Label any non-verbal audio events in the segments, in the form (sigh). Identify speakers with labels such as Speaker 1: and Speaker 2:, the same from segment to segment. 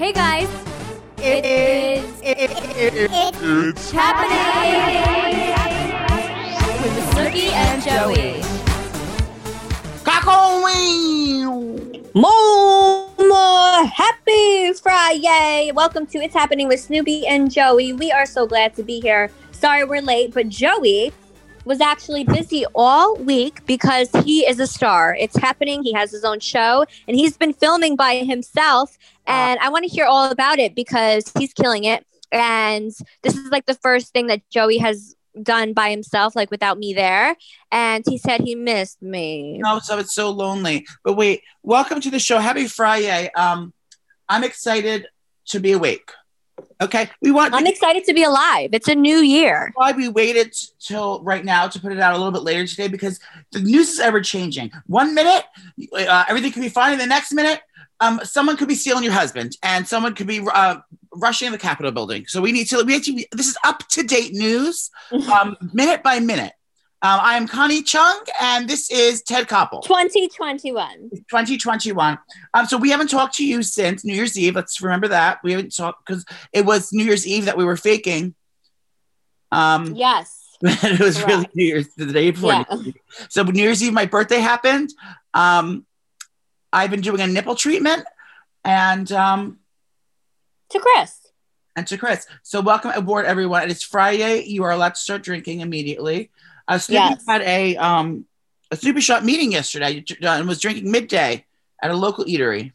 Speaker 1: Hey guys, it is it's happening with Snooki and Joey.
Speaker 2: More, more happy Friday. Welcome to It's Happening with Snooki and Joey. We are so glad to be here. Sorry we're late, but Joey was actually busy all week because he is a star. It's happening. He has his own show and he's been filming by himself. And I want to hear all about it because he's killing it. And this is like the first thing that Joey has done by himself, like without me there. And he said he missed me.
Speaker 3: No, so it's so lonely. But wait, welcome to the show. Happy Friday. Um, I'm excited to be awake. Okay, we want.
Speaker 2: I'm excited to be alive. It's a new year.
Speaker 3: why we waited till right now to put it out a little bit later today because the news is ever changing. One minute, uh, everything could be fine, and the next minute, um, someone could be stealing your husband, and someone could be uh, rushing the Capitol building. So we need to. We to. This is up to date news, (laughs) um, minute by minute. Um, I am Connie Chung, and this is Ted Koppel.
Speaker 2: 2021.
Speaker 3: 2021. Um, so we haven't talked to you since New Year's Eve. Let's remember that we haven't talked because it was New Year's Eve that we were faking. Um,
Speaker 2: Yes. (laughs)
Speaker 3: it was really New Year's the day before.
Speaker 2: Yeah.
Speaker 3: New So New Year's Eve, my birthday happened. Um, I've been doing a nipple treatment, and um,
Speaker 2: To Chris.
Speaker 3: and to Chris. So welcome aboard, everyone. It's Friday. You are allowed to start drinking immediately. Uh, Snooki
Speaker 2: Yes.
Speaker 3: had a um, a Snooki Shop meeting yesterday uh, and was drinking midday at a local eatery.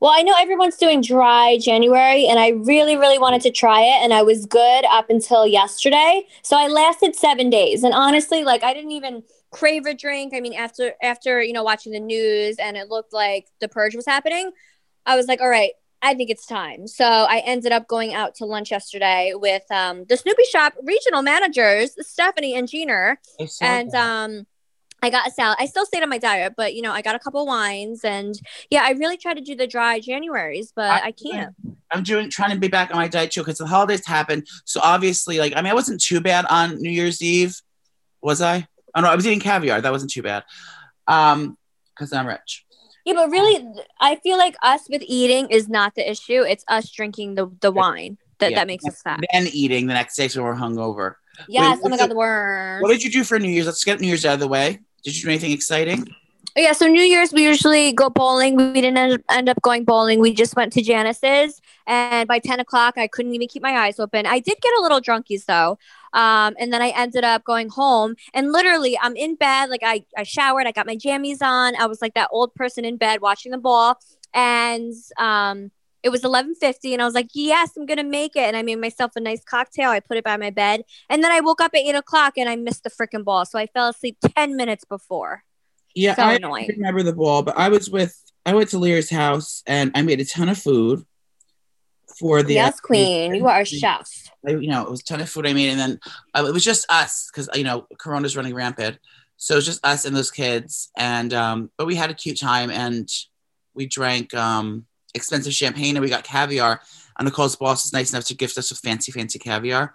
Speaker 2: Well, I know everyone's doing dry January, and I really, really wanted to try it, and I was good up until yesterday. So I lasted seven days, and honestly, like I didn't even crave a drink. I mean, after after you know watching the news, and it looked like the purge was happening, I was like, all right. I think it's time. So I ended up going out to lunch yesterday with um, the Snooki Shop regional managers, Stephanie and Jeaner. And um I got a salad. I still stayed on my diet, but you know, I got a couple wines and yeah, I really try to do the dry Januaries, but I,
Speaker 3: I-
Speaker 2: can't.
Speaker 3: I'm doing trying to be back on my diet too because the holidays happen. So obviously, like I mean, I wasn't too bad on New Year's Eve, was I? Oh no, I was eating caviar. That wasn't too bad. Um, because I'm rich.
Speaker 2: Yeah, but really I feel like us with eating is not the issue. It's us drinking the the wine that,
Speaker 3: Yeah.
Speaker 2: that makes us fat.
Speaker 3: Then eating the next day so we're hungover.
Speaker 2: Yes, oh my god, the worms.
Speaker 3: What did you do for New Year's? Let's get New Year's out of the way. Did you do anything exciting?
Speaker 2: Oh, yeah, so New Year's we usually go bowling. We didn't end end up going bowling. We just went to Janice's, and by ten o'clock I couldn't even keep my eyes open. I did get a little drunkies though, um, and then I ended up going home. And literally, I'm in bed, like I I showered, I got my jammies on. I was like that old person in bed watching the ball, and um, it was eleven fifty, and I was like, yes, I'm gonna make it. And I made myself a nice cocktail. I put it by my bed, and then I woke up at eight o'clock and I missed the freaking ball, so I fell asleep ten minutes before.
Speaker 3: Yeah,
Speaker 2: So
Speaker 3: I
Speaker 2: annoying.
Speaker 3: remember the ball, but I was with I went to Lear's house and I made a ton of food for the
Speaker 2: yes, queen, you are a chef.
Speaker 3: I, you know, it was a ton of food I made, and then uh, it was just us because you know Corona's running rampant, so it was just us and those kids, and um, but we had a cute time, and we drank um, expensive champagne, and we got caviar. And Nicole's boss is nice enough to gift us with fancy, fancy caviar,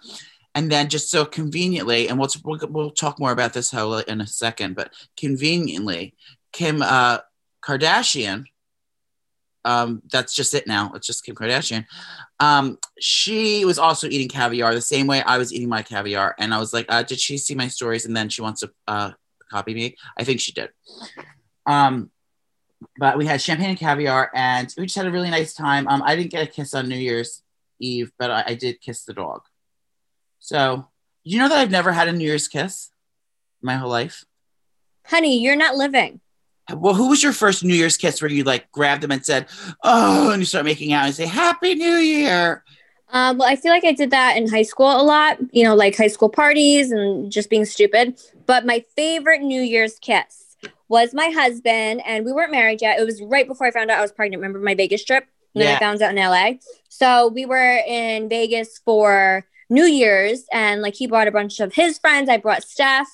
Speaker 3: and then just so conveniently, and we'll we'll, we'll talk more about this how in a second, but conveniently, Kim uh, Kardashian. Um, that's just it now. It's just Kim Kardashian um, she was also eating caviar the same way I was eating my caviar. And I was like, uh, did she see my stories? And then she wants to uh, copy me. I think she did. Um, but we had champagne and caviar, and we just had a really nice time. Um, I didn't get a kiss on New Year's Eve, but I, I did kiss the dog. So, you know that I've never had a New Year's kiss my whole life?
Speaker 2: Honey, you're not living.
Speaker 3: Well, who was your first New Year's kiss where you like grabbed them and said, oh, and you start making out and say, Happy New Year?
Speaker 2: Um, well, I feel like I did that in high school a lot, you know, like high school parties and just being stupid. But my favorite New Year's kiss was my husband, and we weren't married yet. It was right before I found out I was pregnant. Remember my Vegas trip? And then
Speaker 3: Yeah.
Speaker 2: I found out in LA. So we were in Vegas for New Year's, and like he brought a bunch of his friends. I brought Steph,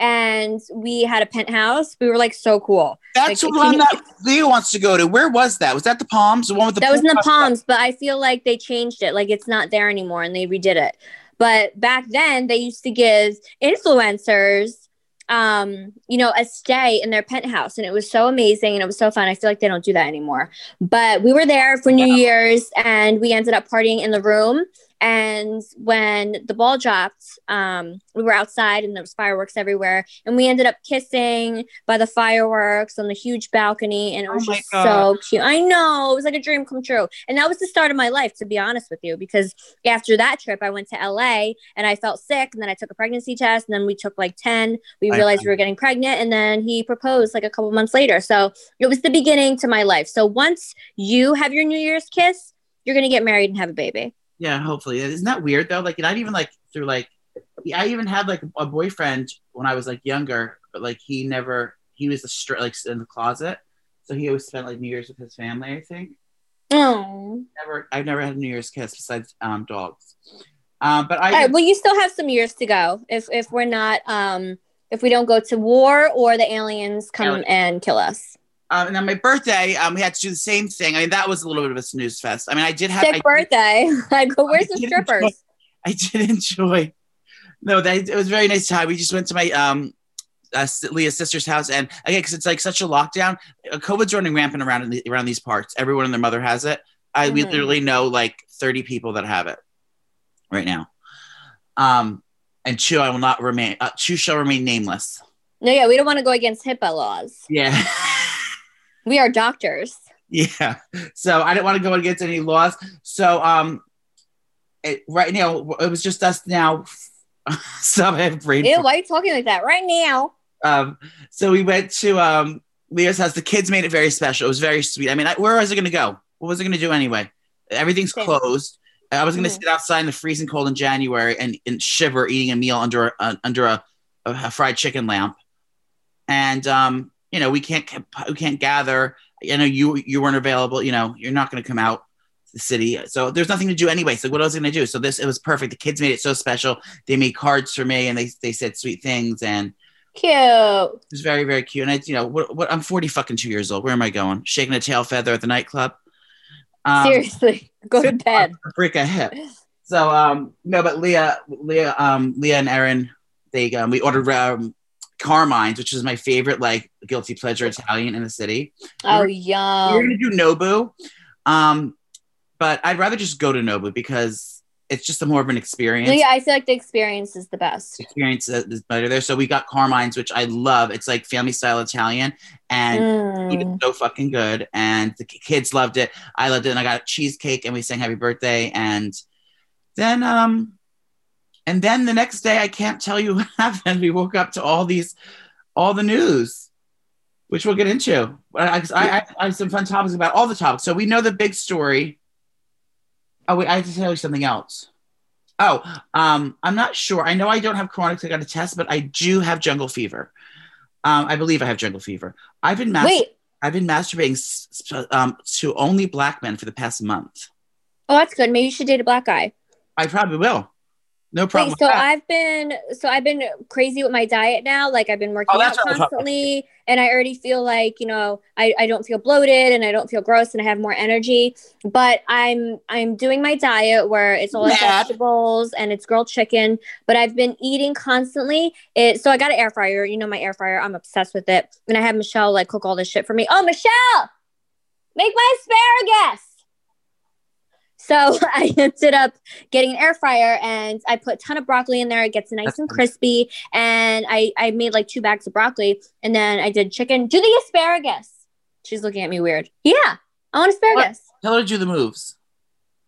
Speaker 2: and we had a penthouse. We were like so cool.
Speaker 3: That's
Speaker 2: Like,
Speaker 3: the one that Leo wants to go to. Where was that? Was that the Palms? The one with the
Speaker 2: that was in the? Palms, but I feel like they changed it. Like it's not there anymore and they redid it. But back then, they used to give influencers um, you know, a stay in their penthouse. And it was so amazing and it was so fun. I feel like they don't do that anymore. But we were there for New Year's and we ended up partying in the room. And when the ball dropped, um, we were outside and there was fireworks everywhere. And we ended up kissing by the fireworks on the huge balcony. And it was
Speaker 3: Oh
Speaker 2: just
Speaker 3: God.
Speaker 2: so cute. I know it was like a dream come true. And that was the start of my life, to be honest with you, because after that trip, I went to LA and I felt sick. And then I took a pregnancy test. And then we took like 10. We realized we were getting pregnant. And then he proposed like a couple months later. So it was the beginning to my life. So once you have your New Year's kiss, you're going to get married and have a baby.
Speaker 3: Yeah, hopefully. Isn't that weird though? Like, not even like through like, I even had like a boyfriend when I was like younger, but like he never, he was a str- like in the closet, so he always spent like New Year's with his family. I think.
Speaker 2: Oh.
Speaker 3: Never, I've never had a New Year's kiss besides um, dogs. Um, but I,
Speaker 2: All right. Well, you still have some years to go if if we're not um if we don't go to war or the aliens come
Speaker 3: Aliens.
Speaker 2: and kill us.
Speaker 3: Um, and on my birthday, um, we had to do the same thing. I mean, that was a little bit of a snooze fest. I mean, I did have I
Speaker 2: Sick birthday. (laughs) I go. Where's the strippers?
Speaker 3: enjoy- I did enjoy. No, that it was a very nice time. We just went to my um, uh, Leah's sister's house, and again, because it's like such a lockdown, uh, COVID's running rampant around in the, around these parts. Everyone and their mother has it. I we
Speaker 2: Mhm.
Speaker 3: literally know like thirty people that have it right now. Um, and Chu, I will not remain. Uh, Chu shall remain nameless.
Speaker 2: No, yeah, we don't want to go against HIPAA laws.
Speaker 3: Yeah. (laughs)
Speaker 2: We are doctors.
Speaker 3: Yeah. So I didn't want to go against any laws. So um, it, right now it was just us now. (laughs) so I have brain.
Speaker 2: Ew, why are you talking like that right now?
Speaker 3: Um, so we went to um Leah's house. The kids made it very special. It was very sweet. I mean, I, where was it going to go? What was it going to do anyway? Everything's
Speaker 2: Same.
Speaker 3: closed. I was going to
Speaker 2: Mhm.
Speaker 3: sit outside in the freezing cold in January and, and shiver eating a meal under a, under a, a fried chicken lamp. And um, you know, we can't we can't gather. You know, you you weren't available. You know, you're not going to come out the city, so there's nothing to do anyway. So what else was I going to do? So this it was perfect. The kids made it so special. They made cards for me, and they they said sweet things, and
Speaker 2: Cute.
Speaker 3: it was very very cute. And I, you know, what, what I'm 40 fucking two years old. Where am I going? Shaking a tail feather at the nightclub. Um,
Speaker 2: Seriously, (laughs) go to (laughs) bed.
Speaker 3: break a hip. So um no, but Leah, Leah, um, Leah and Erin, they um, we ordered um, Carmine's, which is my favorite like guilty pleasure Italian in the city.
Speaker 2: Oh, yum.
Speaker 3: we were
Speaker 2: yum.
Speaker 3: gonna do Nobu, um, but I'd rather just go to Nobu because it's just a more of an experience.
Speaker 2: No, yeah, I feel like the experience is the best.
Speaker 3: Experience is better there. So we got Carmine's, which I love. It's like family style Italian, and
Speaker 2: Mm.
Speaker 3: so fucking good and the kids loved it i loved it and i got cheesecake and we sang happy birthday and then um and then the next day i can't tell you what (laughs) happened we woke up to all these all the news which we'll get into I, I, I, I have some fun topics about all the topics so we know the big story oh wait i have to tell you something else oh um i'm not sure i know i don't have chronic. i got a test but i do have jungle fever um, I believe I have jungle fever. I've been mas-
Speaker 2: Wait,
Speaker 3: I've been masturbating um, to only black men for the past month.
Speaker 2: oh, that's good. Maybe you should date a black guy.
Speaker 3: I probably will. No problem.
Speaker 2: Wait, so. I've been so I've been crazy with my diet now. Like I've been working
Speaker 3: Oh,
Speaker 2: out
Speaker 3: that's what I was talking
Speaker 2: constantly, and I already feel like you know I, I don't feel bloated and I don't feel gross and I have more energy. But I'm I'm doing my diet where it's all like vegetables and it's grilled chicken. But I've been eating constantly. It so I got an air fryer. You know my air fryer. I'm obsessed with it, and I have Michelle like cook all this shit for me. Oh, Michelle, make my asparagus. So (laughs) I ended up getting an air fryer and I put a ton of broccoli in there. It gets nice and crispy. And I, I made like two bags of broccoli and then I did chicken. Do the asparagus. She's looking at me weird. Yeah, I want asparagus.
Speaker 3: Tell her to do the moves.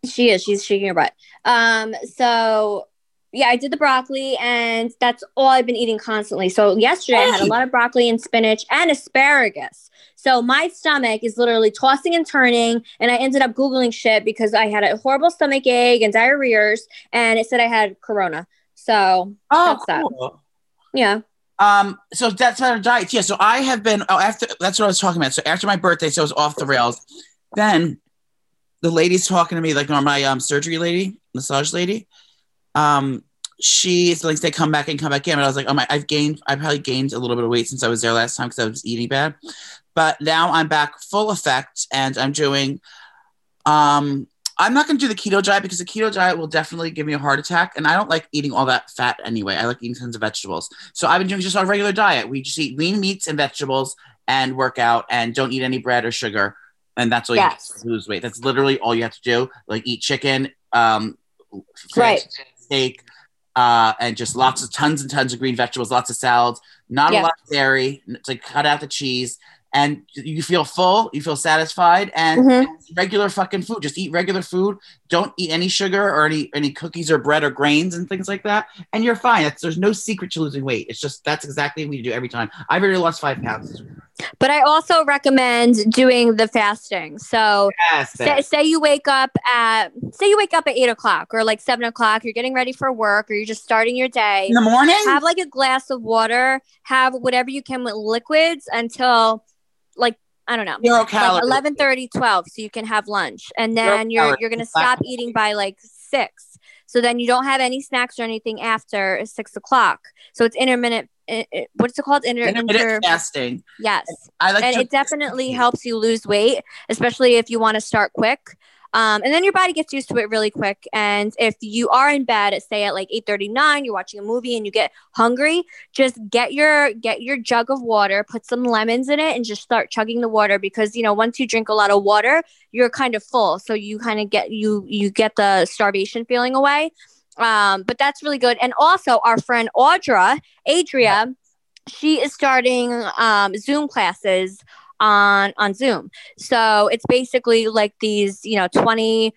Speaker 2: She is. She's shaking her butt. Um, so yeah, I did the broccoli and that's all I've been eating constantly. So yesterday I had a lot of broccoli and spinach and asparagus. So my stomach is literally tossing and turning, and I ended up googling shit because I had a horrible stomach ache and diarrheas, and it said I had corona. So
Speaker 3: Oh, cool.
Speaker 2: yeah,
Speaker 3: Um, so that's a diet. Yeah. So I have been. Oh, after that's what I was talking about. So after my birthday, so I was off the rails. Then the lady's talking to me, like my um surgery lady, massage lady. Um, she's like, they come back and come back in. But I was like, oh my, I've gained. I probably gained a little bit of weight since I was there last time because I was eating bad. But now I'm back full effect, and I'm doing. Um, I'm not going to do the keto diet because the keto diet will definitely give me a heart attack, and I don't like eating all that fat anyway. I like eating tons of vegetables. So I've been doing just a regular diet. We just eat lean meats and vegetables and work out and don't eat any bread or sugar, and that's all you have to lose weight. That's literally all you have to do. Like eat chicken, um, fish,
Speaker 2: Right.
Speaker 3: steak, uh, and just lots of tons and tons of green vegetables, lots of salads, not
Speaker 2: Yeah.
Speaker 3: a lot of dairy. To like cut out the cheese. And you feel full, you feel satisfied, and
Speaker 2: Mhm.
Speaker 3: regular fucking food. Just eat regular food. Don't eat any sugar or any any cookies or bread or grains and things like that, and you're fine. It's, there's no secret to losing weight. It's just that's exactly what you do every time. I've already lost five pounds.
Speaker 2: But I also recommend doing the fasting. So
Speaker 3: Yes,
Speaker 2: say, say you wake up at say you wake up at eight o'clock or like seven o'clock. You're getting ready for work or you're just starting your day.
Speaker 3: in the morning.
Speaker 2: Have like a glass of water. Have whatever you can with liquids until I don't know.
Speaker 3: Zero
Speaker 2: like
Speaker 3: calories.
Speaker 2: 11 12 so you can have lunch and
Speaker 3: Zero
Speaker 2: then you're
Speaker 3: calories.
Speaker 2: you're gonna
Speaker 3: Exactly.
Speaker 2: stop eating by like six so then you don't have any snacks or anything after six o'clock so it's intermittent eh, eh, what's it called Inter-
Speaker 3: Intermittent
Speaker 2: inter-
Speaker 3: fasting.
Speaker 2: yes
Speaker 3: I like
Speaker 2: and
Speaker 3: to-
Speaker 2: it definitely helps you lose weight especially if you want to start quick um, and then your body gets used to it really quick. And if you are in bed at say at like 8.39 you're watching a movie and you get hungry just get your get your jug of water put some lemons in it and just start chugging the water because you know once you drink a lot of water you're kind of full. So you kind of get you you get the starvation feeling away. Um, but that's really good. And also our friend audra adria she is starting um, zoom classes on on zoom. So it's basically like these you know 20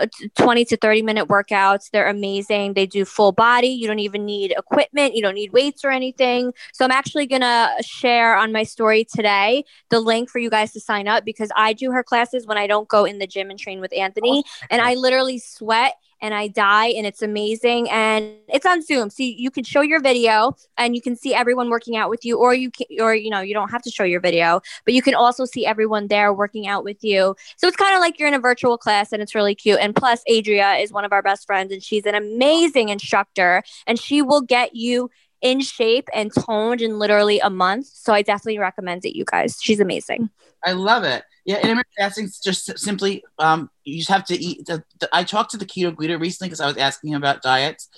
Speaker 2: uh, 20 to 30 minute workouts. They're amazing. They do full body. You don't even need equipment. You don't need weights or anything. So i'm actually gonna share on my story today the link for you guys to sign up because i do her classes when i don't go in the gym and train with anthony. And I literally sweat and I die and it's amazing and it's on Zoom. So you can show your video and you can see everyone working out with you or you can or you know, you don't have to show your video, but you can also see everyone there working out with you. So it's kind of like you're in a virtual class and it's really cute. And plus Adria is one of our best friends and she's an amazing instructor and she will get you in shape and toned in literally a month. So I definitely recommend it, you guys. She's amazing.
Speaker 3: I love it. Yeah, intermittent fasting just simply um, you just have to eat. The, the, I talked to the keto guido recently because I was asking him about diets,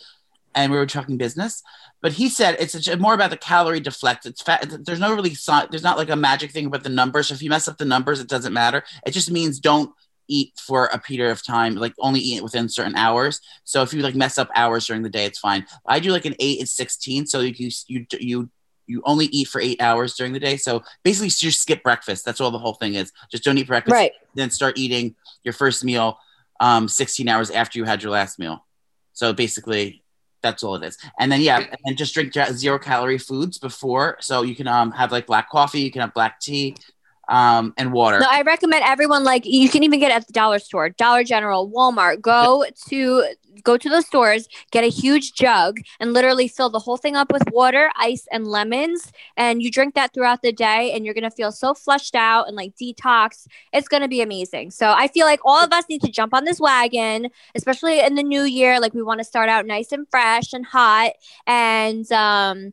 Speaker 3: and we were talking business. But he said it's a, more about the calorie deflect. It's fat. There's no really there's not like a magic thing about the numbers. If you mess up the numbers, it doesn't matter. It just means don't eat for a period of time. Like only eat within certain hours. So if you like mess up hours during the day, it's fine. I do like an eight and sixteen. So you you you you only eat for eight hours during the day. So basically, you just skip breakfast. That's all the whole thing is. Just don't eat breakfast.
Speaker 2: Right.
Speaker 3: Then start eating your first meal um, 16 hours after you had your last meal. So basically, that's all it is. And then yeah, and just drink zero calorie foods before. So you can um, have like black coffee. You can have black tea. Um, and water.
Speaker 2: No, I recommend everyone like you can even get at the dollar store, Dollar General, Walmart. Go to go to the stores, get a huge jug, and literally fill the whole thing up with water, ice, and lemons. And you drink that throughout the day, and you're gonna feel so flushed out and like detox. It's gonna be amazing. So I feel like all of us need to jump on this wagon, especially in the new year. Like we want to start out nice and fresh and hot, and um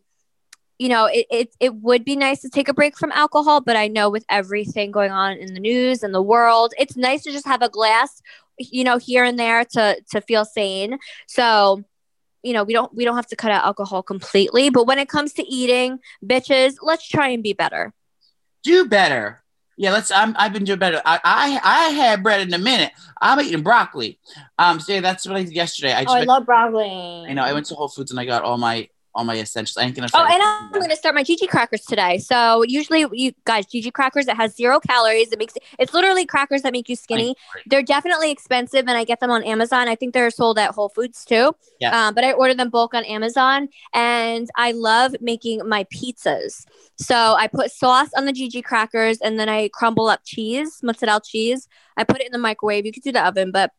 Speaker 2: you know, it, it it would be nice to take a break from alcohol, but I know with everything going on in the news and the world, it's nice to just have a glass, you know, here and there to to feel sane. So, you know, we don't we don't have to cut out alcohol completely, but when it comes to eating, bitches, let's try and be better.
Speaker 3: do better. Yeah, let's. I'm, I've been doing better. I, I I had bread in a minute. I'm eating broccoli. Um, so yeah, that's what I did yesterday. I just went,
Speaker 2: love broccoli.
Speaker 3: I know I went to Whole Foods and I got all my all my essentials. I ain't gonna.
Speaker 2: Oh, and I'm going to start my GG crackers today. So usually, you guys, GG crackers, it has zero calories. It makes it's literally crackers that make you skinny. They're definitely expensive, and I get them on Amazon. I think they're sold at Whole Foods too.
Speaker 3: Yes.
Speaker 2: Um, but I order them bulk on Amazon, and I love making my pizzas. So I put sauce on the GG crackers, and then I crumble up cheese, mozzarella cheese. I put it in the microwave. You could do the oven, but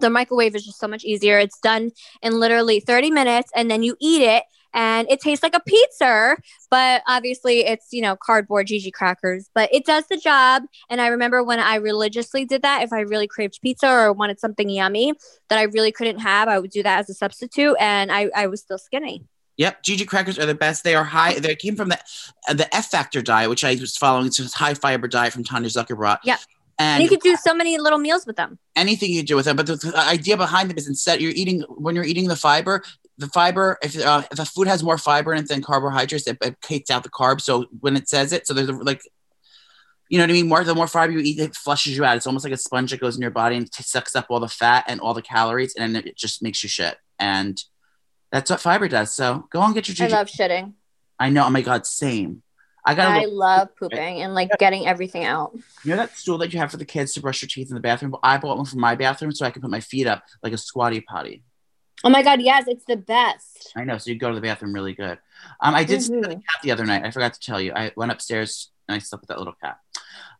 Speaker 2: the microwave is just so much easier. It's done in literally 30 minutes, and then you eat it and it tastes like a pizza but obviously it's you know cardboard GG crackers but it does the job and i remember when i religiously did that if i really craved pizza or wanted something yummy that i really couldn't have i would do that as a substitute and i, I was still skinny
Speaker 3: Yep, GG crackers are the best. They are high. They came from the uh, the F Factor diet, which I was following. It's a high fiber diet from Tanya Zuckerbrot.
Speaker 2: Yep.
Speaker 3: And
Speaker 2: you could do so many little meals with them.
Speaker 3: anything you do with them. But the, the idea behind them is instead you're eating when you're eating the fiber, the fiber if uh, if a food has more fiber in it than carbohydrates, it, it takes out the carbs. So when it says it, so there's a, like. You know what I mean? More the more fiber you eat, it flushes you out. It's almost like a sponge that goes in your body and t- sucks up all the fat and all the calories, and then it just makes you shit. And that's what fiber does. So go and get your.
Speaker 2: Juice.
Speaker 3: I
Speaker 2: love shitting.
Speaker 3: I know. Oh my god, same. I got.
Speaker 2: I love pooping and like getting everything out.
Speaker 3: You know that stool that you have for the kids to brush your teeth in the bathroom? I bought one for my bathroom so I can put my feet up like a squatty potty.
Speaker 2: Oh my god, yes, it's the best.
Speaker 3: I know. So you go to the bathroom really good. Um, I did with a
Speaker 2: Mhm.
Speaker 3: cat the other night. I forgot to tell you. I went upstairs and I slept with that little cat.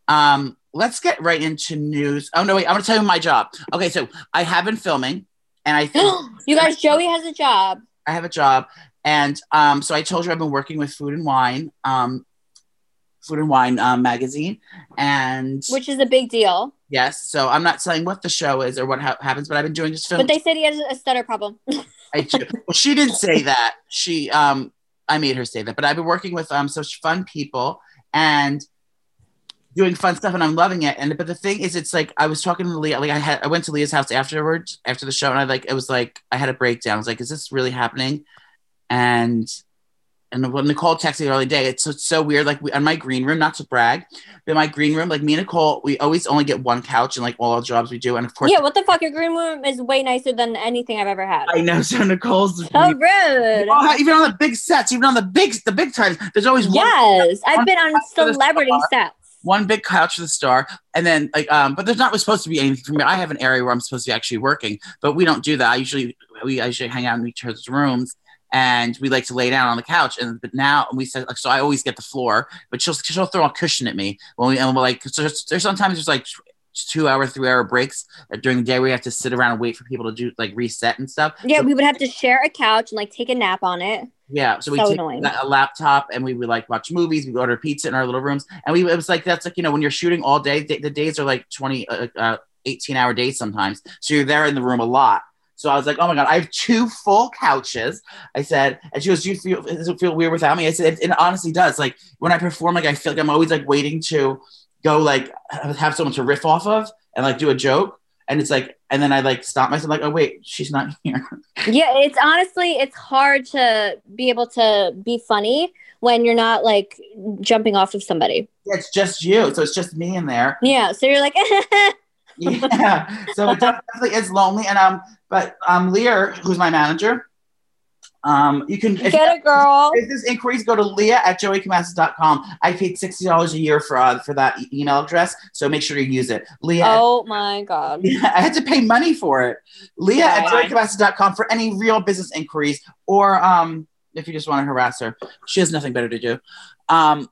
Speaker 3: Um, let's get right into news. Oh no, wait, I'm gonna tell you my job. Okay, so I have been filming and I (gasps) think
Speaker 2: you guys, Joey has a job.
Speaker 3: I have a job. And um, so I told you I've been working with Food and Wine, um, Food and Wine um, magazine. And
Speaker 2: which is a big deal.
Speaker 3: Yes, so I'm not saying what the show is or what ha- happens, but I've been doing just film.
Speaker 2: But they said he has a stutter problem. (laughs)
Speaker 3: I do. Well, she didn't say that. She, um, I made her say that. But I've been working with um such fun people and doing fun stuff, and I'm loving it. And but the thing is, it's like I was talking to Leah. Like I had, I went to Leah's house afterwards after the show, and I like it was like I had a breakdown. I was like, is this really happening? And and when Nicole texted me the early day, it's so, it's so weird. Like we, in my green room, not to brag, but my green room, like me and Nicole, we always only get one couch and like all our jobs we do, and of course,
Speaker 2: yeah, what the fuck? Your green room is way nicer than anything I've ever had.
Speaker 3: I know. So Nicole's (laughs)
Speaker 2: So rude.
Speaker 3: Oh, even on the big sets, even on the big the big times, there's always one
Speaker 2: Yes, I've been on
Speaker 3: couch for the
Speaker 2: celebrity sets.
Speaker 3: one big couch for the star, and then like um, but there's not supposed to be anything for me. I have an area where I'm supposed to be actually working, but we don't do that. I usually we I usually hang out in each other's rooms. And we like to lay down on the couch, and but now we said like so. I always get the floor, but she'll she'll throw a cushion at me when we and we're like so there's, there's sometimes there's like two hour, three hour breaks during the day we have to sit around and wait for people to do like reset and stuff.
Speaker 2: Yeah,
Speaker 3: So-
Speaker 2: we would have to share a couch and like take a nap on it.
Speaker 3: Yeah, so we
Speaker 2: So
Speaker 3: take
Speaker 2: annoying.
Speaker 3: a laptop and we would like watch movies. We order pizza in our little rooms, and we it was like that's like you know when you're shooting all day, the, the days are like 20, uh, uh, 18 hour days sometimes. So you're there in the room a lot. So I was like, oh my god, I have two full couches. I said, and she goes, do you feel does it feel weird without me? I said, it, it honestly does. Like when I perform, like I feel like I'm always like waiting to go like have someone to riff off of and like do a joke. And it's like, and then I like stop myself, like, oh wait, she's not (laughs) here.
Speaker 2: Yeah, it's honestly it's hard to be able to be funny when you're not like jumping off of somebody.
Speaker 3: it's just you, so it's just me in there.
Speaker 2: Yeah, so you're like (laughs) (laughs)
Speaker 3: yeah. So it definitely is lonely. And um, but um, Leah, who's my manager, um, you can if,
Speaker 2: get a girl.
Speaker 3: if this inquiries, go to Leah at joeycamasta.com. I paid sixty dollars a year for uh, for that e- email address, so make sure to use it. Leah.
Speaker 2: Oh my god. (laughs)
Speaker 3: Yeah, I had to pay money for it. Leah at
Speaker 2: Why?
Speaker 3: joeycamasta.com for any real business inquiries, or um, if you just want to harass her, she has nothing better to do. Um,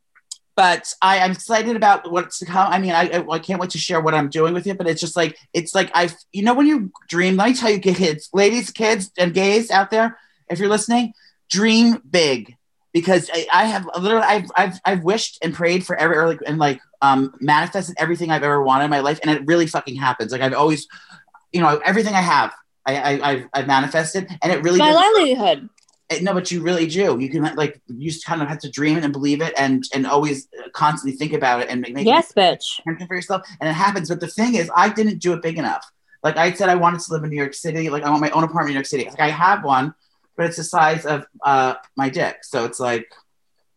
Speaker 3: but I, I'm excited about what's to come. I mean, I, I, I can't wait to share what I'm doing with you. But it's just like it's like I, you know, when you dream. Let me tell you, kids, ladies, kids, and gays out there, if you're listening, dream big because I, I have literally I've, I've I've wished and prayed for every like and like um manifested everything I've ever wanted in my life, and it really fucking happens. Like I've always, you know, everything I have. I, I, I've, I've manifested, and it really
Speaker 2: My livelihood.
Speaker 3: It- no, but you really do. You can like you just kind of have to dream it and believe it, and and always constantly think about it and make, make
Speaker 2: Yes, bitch.
Speaker 3: attention for yourself, and it happens. But the thing is, I didn't do it big enough. Like I said, I wanted to live in New York City. Like I want my own apartment in New York City. Like I have one, but it's the size of uh my dick. So it's like,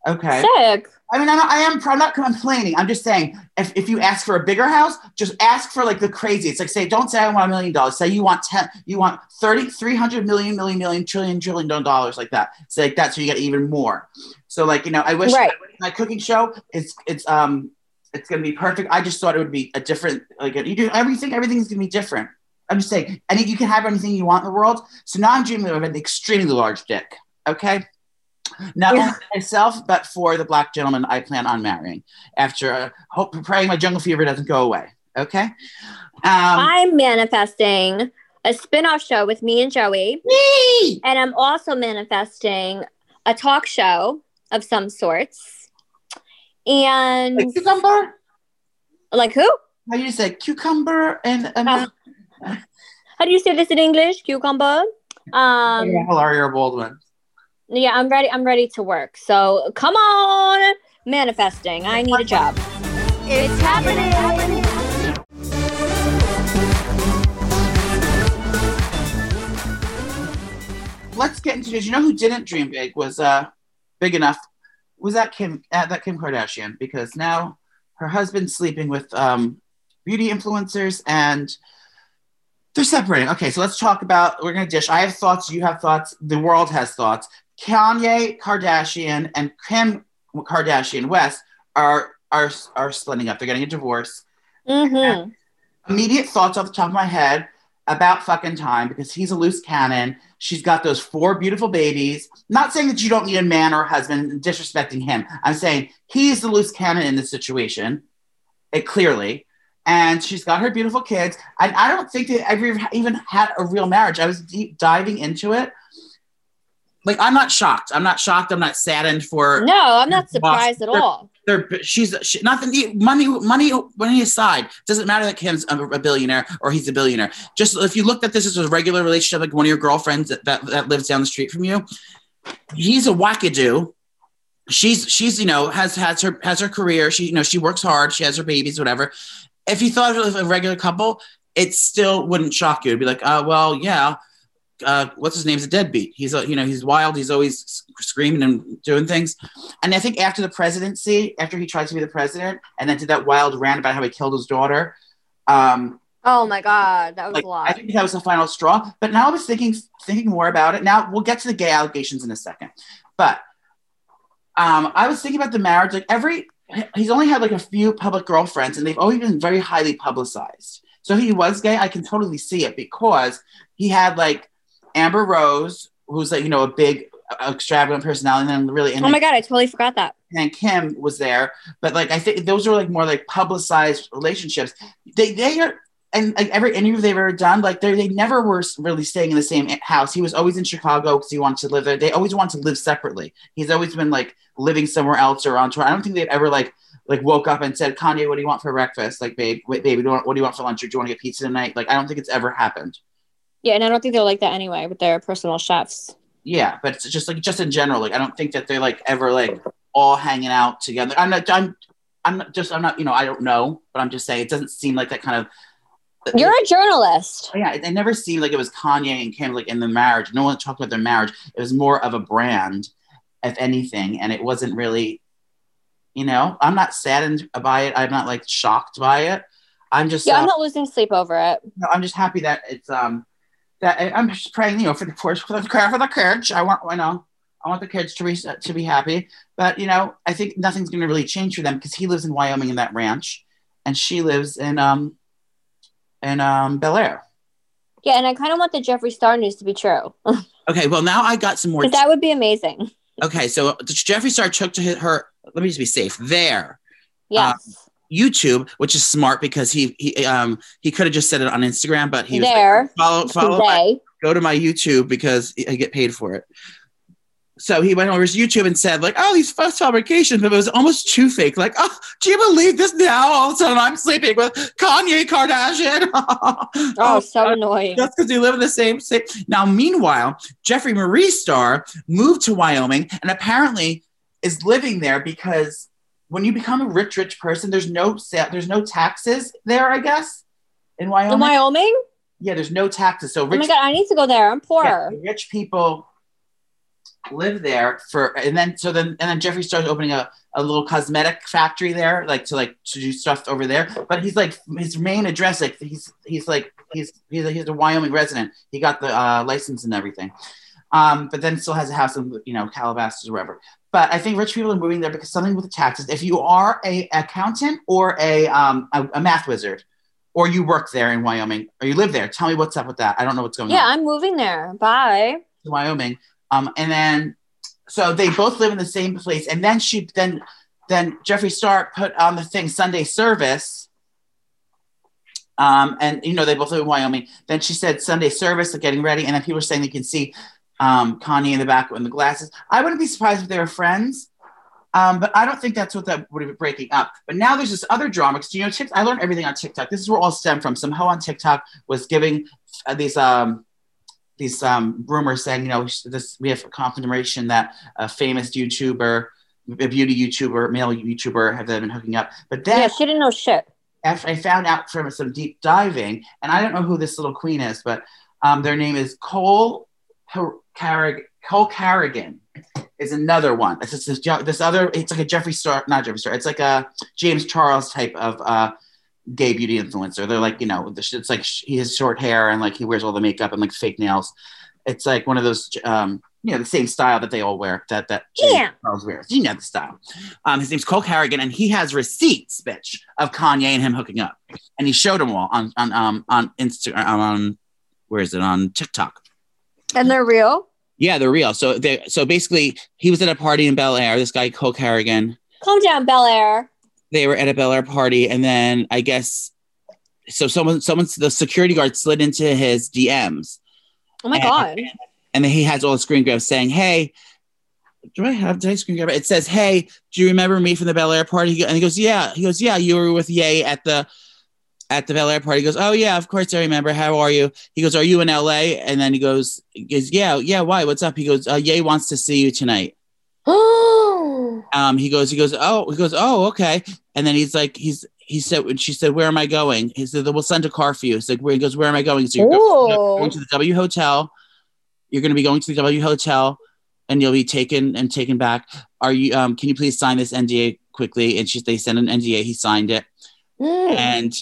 Speaker 3: okay.
Speaker 2: Sick.
Speaker 3: I mean, I'm not, I am. I'm not complaining. I'm just saying, if, if you ask for a bigger house, just ask for like the crazy. It's like say, don't say I want a million dollars. Say you want ten. You want 30, 300 million, million, million, trillion, trillion dollars like that. Say like that, so you get even more. So like you know, I wish
Speaker 2: Right.
Speaker 3: my cooking show is it's um it's gonna be perfect. I just thought it would be a different like you do everything. Everything's gonna be different. I'm just saying, and you can have anything you want in the world. So now I'm dreaming of an extremely large dick. Okay. Not
Speaker 2: Yeah.
Speaker 3: only for myself, but for the black gentleman I plan on marrying after uh, hope, praying my jungle fever doesn't go away. Okay. Um,
Speaker 2: I'm manifesting a spin-off show with me and Joey.
Speaker 3: me!
Speaker 2: And I'm also manifesting a talk show of some sorts. And
Speaker 3: Like cucumber?
Speaker 2: like who?
Speaker 3: How do you say cucumber and, and
Speaker 2: Uh, How do you say this in English? Cucumber. Um
Speaker 3: Hilaria Baldwin?
Speaker 2: Yeah, I'm ready. I'm ready to work. So come on, manifesting. I need a job.
Speaker 1: It's happening.
Speaker 3: Let's get into. this. you know who didn't dream big was uh big enough? Was that Kim? Uh, that Kim Kardashian? Because now her husband's sleeping with um, beauty influencers and they're separating. Okay, so let's talk about. We're gonna dish. I have thoughts. You have thoughts. The world has thoughts. Kanye Kardashian and Kim Kardashian West are are are splitting up. They're getting a divorce.
Speaker 2: Mm-hmm.
Speaker 3: Immediate thoughts off the top of my head about fucking time because he's a loose cannon. She's got those four beautiful babies. Not saying that you don't need a man or a husband, disrespecting him. I'm saying he's the loose cannon in this situation. It clearly. And she's got her beautiful kids. And I don't think they ever even had a real marriage. I was deep diving into it. Like I'm not shocked. I'm not shocked. I'm not saddened for
Speaker 2: No, I'm not surprised at all.
Speaker 3: they're she, she nothing money money money aside doesn't matter that Kim's a, a billionaire or he's a billionaire. Just if you looked at this as a regular relationship like one of your girlfriends that, that, that lives down the street from you he's a wackadoo. She's she's you know has has her has her career. She you know she works hard. She has her babies whatever. If you thought of a regular couple it still wouldn't shock you. It'd be like uh well yeah uh, what's his name's a deadbeat. He's a, you know he's wild. He's always screaming and doing things. And I think after the presidency, after he tried to be the president, and then did that wild rant about how he killed his daughter, um,
Speaker 2: Oh my god, that was
Speaker 3: like
Speaker 2: a lot.
Speaker 3: I think that was the final straw. But now I was thinking thinking more about it. Now we'll get to the gay allegations in a second. But um, I was thinking about the marriage. Like every he's only had like a few public girlfriends, and they've always been very highly publicized. So he was gay. I can totally see it because he had like Amber Rose, who's like you know a big extravagant personality, and then really and
Speaker 2: oh my god, I totally forgot that.
Speaker 3: and Kim was there, but like I think those are like more like publicized relationships. They they are and like every interview they've ever done, like they they never were really staying in the same house. He was always in Chicago because he wanted to live there. They always wanted to live separately. He's always been like living somewhere else or on tour. I don't think they've ever like like woke up and said, Kanye, what do you want for breakfast? Like, babe, wait, babe, what do you want- what do you want for lunch? Or do you want to get pizza tonight? Like, I don't think it's ever happened.
Speaker 2: Yeah, and I don't think they're like that anyway with their personal chefs.
Speaker 3: Yeah, but it's just like just in general, like I don't think that they're like ever like all hanging out together. I'm not. I'm. I'm not just. I'm not. You know. I don't know, but I'm just saying it doesn't seem like that kind of.
Speaker 2: You're a journalist.
Speaker 3: Yeah, it, it never seemed like it was Kanye and Kim like in the marriage. No one talked about their marriage. It was more of a brand, if anything, and it wasn't really. You know, I'm not saddened by it. I'm not like shocked by it. I'm just.
Speaker 2: Yeah,
Speaker 3: uh,
Speaker 2: I'm not losing sleep over it.
Speaker 3: no, I'm just happy that it's um that I- I'm just praying, you know, for the for, for the care for the kids. I want, you know, I want the kids to be to be happy. But you know, I think nothing's going to really change for them because he lives in Wyoming in that ranch, and she lives in um in um Bel Air.
Speaker 2: Yeah, and I kind of want the Jeffree Star news to be true. (laughs)
Speaker 3: Okay, well now I got some more.
Speaker 2: Because that would be amazing.
Speaker 3: okay, so Jeffree Star took to her. Let me just be safe. There,
Speaker 2: Yes.
Speaker 3: YouTube, which is smart because he he um he could have just said it on Instagram, but he was like,
Speaker 2: there.
Speaker 3: follow follow my- go to my YouTube because I get paid for it. So he went over his YouTube and said, like, oh, these first fabrications, but it was almost too fake. Like, oh, do you believe this now? All of a sudden I'm sleeping with Kanye Kardashian. (laughs)
Speaker 2: Oh, so annoying.
Speaker 3: just because they live in the same state. Now, meanwhile, Jeffree Marie Star moved to Wyoming and apparently is living there because when you become a rich, rich person, there's no sa- there's no taxes there, I guess, in Wyoming.
Speaker 2: In Wyoming?
Speaker 3: yeah, there's no taxes. So
Speaker 2: Oh my god, I need to go there. I'm poor.
Speaker 3: yeah, rich people live there for and then so then and then Jeffree starts opening a, a little cosmetic factory there, like to like to do stuff over there. But he's like his main address, like he's he's like he's he's a, he's a Wyoming resident. He got the uh, license and everything. Um, but then still has a house in you know Calabasas or wherever. But I think rich people are moving there because something with the taxes. If you are a accountant or a um a, a math wizard, or you work there in Wyoming, or you live there, tell me what's up with that. I don't know what's going on
Speaker 2: Yeah, I'm moving there. Bye.
Speaker 3: to Wyoming. Um, and then so they both live in the same place. And then she then then Jeffree Star put on the thing Sunday service. Um, and you know they both live in Wyoming. Then she said Sunday service, like getting ready, and then people were saying they can see um, Kanye in the back in the glasses. I wouldn't be surprised if they were friends. Um, but I don't think that's what that would be breaking up. But now there's this other drama because you know, I learned everything on TikTok. This is where all stem from. Some hoe on TikTok was giving uh, these um, these um, rumors saying, you know, this we have confirmation that a famous YouTuber, a beauty YouTuber, male YouTuber, have been hooking up. But then
Speaker 2: Yeah, she didn't know shit.
Speaker 3: after I found out from some deep diving, and I don't know who this little queen is, but um, their name is Cole Carrig Cole Carrigan is another one. It's just this, this other. It's like a Jeffree Star, not Jeffree Star. It's like a James Charles type of uh, gay beauty influencer. They're like you know, it's like he has short hair and like he wears all the makeup and like fake nails. It's like one of those. Um, you know the same style that they all wear that that James
Speaker 2: Yeah.
Speaker 3: Charles wears. You know the style. Um, his name's Cole Carrigan, and he has receipts, bitch, of Kanye and him hooking up, and he showed them all on on um on Instagram on where is it on TikTok.
Speaker 2: And they're real.
Speaker 3: Yeah, they're real. So they so basically he was at a party in Bel Air. This guy Cole Carrigan.
Speaker 2: Calm down, Bel Air.
Speaker 3: They were at a Bel Air party, and then I guess so. Someone, someone, the security guard slid into his DMs,
Speaker 2: Oh my
Speaker 3: And-
Speaker 2: god.
Speaker 3: and then he has all the screen grabs saying, "Hey, do I have did I screen grab it? It says, "Hey, do you remember me from the Bel Air party?" And he goes, "Yeah." He goes, "Yeah, you were with Ye at the at the Bel Air party." He goes, "Oh yeah, of course I remember. How are you?" He goes, "Are you in LA?" And then he goes, he goes "Yeah, yeah. Why? What's up?" He goes, uh, "Ye wants to see you tonight." (gasps)
Speaker 2: Oh.
Speaker 3: Um, he goes, he goes, "Oh," he goes, "Oh, okay." And then he's like, he's he said when she said, "Where am I going?" He said, "We'll send a car for you." He's like, "Where?" He goes, "Where am I going?" So you're go-
Speaker 2: Ooh.
Speaker 3: going to the W Hotel. You're going to be going to the W Hotel, and you'll be taken and taken back. Are you? Um, can you please sign this NDA quickly? And she, they sent an NDA. He signed it,
Speaker 2: Mm.
Speaker 3: and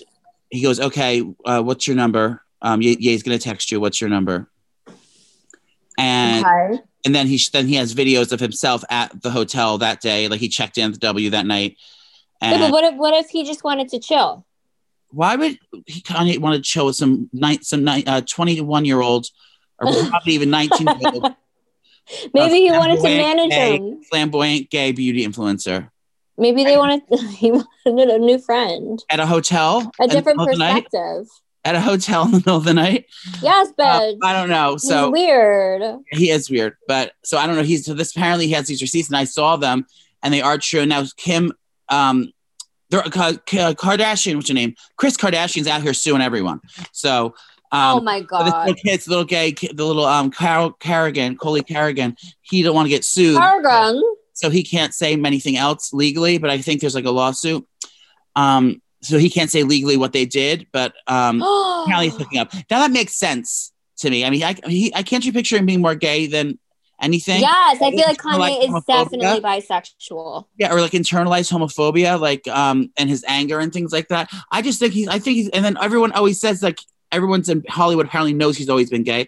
Speaker 3: he goes, "Okay, uh, what's your number?" Um, Ye, Ye's going to text you. What's your number? And
Speaker 2: Okay.
Speaker 3: and then he then he has videos of himself at the hotel that day. Like he checked in at the W that night.
Speaker 2: Yeah, but what if what if he just wanted to chill?
Speaker 3: why would he Kanye want to chill with some night some night uh, 21 year olds or probably even 19 year old (laughs)
Speaker 2: Maybe he wanted to manage
Speaker 3: gay-
Speaker 2: him.
Speaker 3: flamboyant gay beauty influencer
Speaker 2: Maybe they wanted (laughs) he wanted a new friend,
Speaker 3: at a hotel
Speaker 2: a different
Speaker 3: middle of the night?
Speaker 2: perspective.
Speaker 3: at a hotel in the middle of the night.
Speaker 2: Yes,
Speaker 3: Uh,
Speaker 2: but
Speaker 3: I don't know.
Speaker 2: he's
Speaker 3: So
Speaker 2: weird.
Speaker 3: he is weird, but so I don't know. He's so this apparently he has these receipts, and I saw them, and they are true. Now Kim, um, they're, Ka- Ka- Kardashian, what's her name? Kris Kardashian's out here suing everyone. So. Um,
Speaker 2: oh my
Speaker 3: this
Speaker 2: god.
Speaker 3: little kid, the little gay, the little um Carol Carrigan, Coley Carrigan, he don't want to get sued,
Speaker 2: Argon.
Speaker 3: So he can't say anything else legally. But I think there's like a lawsuit, um, so he can't say legally what they did. But um, apparently he's hooking up. Now that makes sense to me. I mean, I he, I can't you picture him being more gay than anything?
Speaker 2: Yes, I feel like
Speaker 3: Or, like,
Speaker 2: Kanye is
Speaker 3: homophobia?
Speaker 2: definitely bisexual.
Speaker 3: Yeah, or like internalized homophobia, like um, and his anger and things like that. I just think he's. I think he's. And then everyone always says like everyone's in Hollywood apparently knows he's always been gay,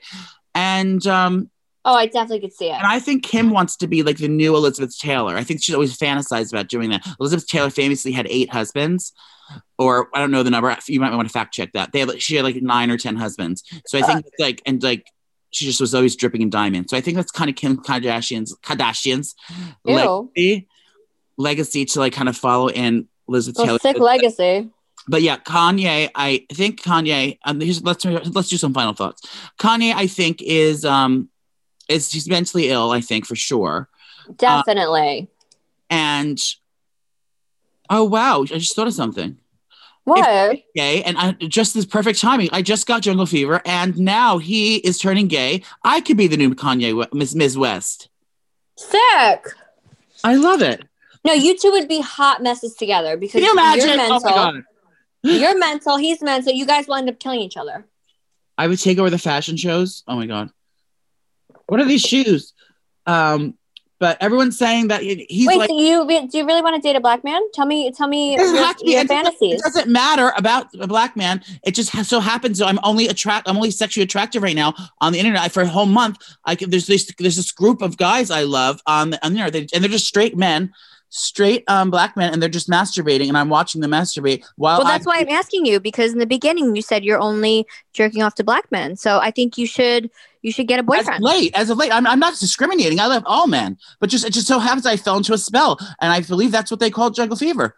Speaker 3: and um,
Speaker 2: Oh, I definitely could see it.
Speaker 3: And I think Kim wants to be like the new Elizabeth Taylor. I think she's always fantasized about doing that. Elizabeth Taylor famously had eight husbands, or I don't know the number. You might want to fact check that. They had, she had like nine or ten husbands. So I think like and like she just was always dripping in diamonds. So I think that's kind of Kim Kardashian's Kardashian's
Speaker 2: Ew.
Speaker 3: legacy, legacy to like kind of follow in Elizabeth
Speaker 2: Oh,
Speaker 3: Taylor.
Speaker 2: sick legacy.
Speaker 3: But yeah, Kanye, I think Kanye. Um, let's let's do some final thoughts. Kanye, I think is um is he's mentally ill. I think for sure.
Speaker 2: Definitely.
Speaker 3: Uh, and oh wow, I just thought of something.
Speaker 2: what?
Speaker 3: Gay, and I just this perfect timing. I just got jungle fever, and now he is turning gay. I could be the new Kanye, Miss Ms. West.
Speaker 2: Sick.
Speaker 3: I love it.
Speaker 2: No, you two would be hot messes together because
Speaker 3: you imagine?
Speaker 2: you're
Speaker 3: Oh
Speaker 2: mental.
Speaker 3: god.
Speaker 2: you're mental. He's mental. You guys will end up killing each other.
Speaker 3: I would take over the fashion shows. Oh my god. What are these shoes? Um, but everyone's saying that he's
Speaker 2: Wait,
Speaker 3: like
Speaker 2: do you do you really want to date a black man? Tell me, tell me your, your fantasies.
Speaker 3: It doesn't matter about a black man. It just so happens. So I'm only attract. I'm only sexually attractive right now on the internet for a whole month. I can, there's this there's this group of guys I love on the on the internet, They- and they're just straight men, straight um black men, and they're just masturbating, and I'm watching them masturbate while
Speaker 2: Well, that's
Speaker 3: I,
Speaker 2: why I'm asking you because in the beginning you said you're only jerking off to black men. So I think you should you should get a
Speaker 3: As of
Speaker 2: boyfriend.
Speaker 3: late, as of late, I'm, I'm not discriminating. I love all men, but just it just so happens I fell into a spell, and I believe that's what they call jungle fever.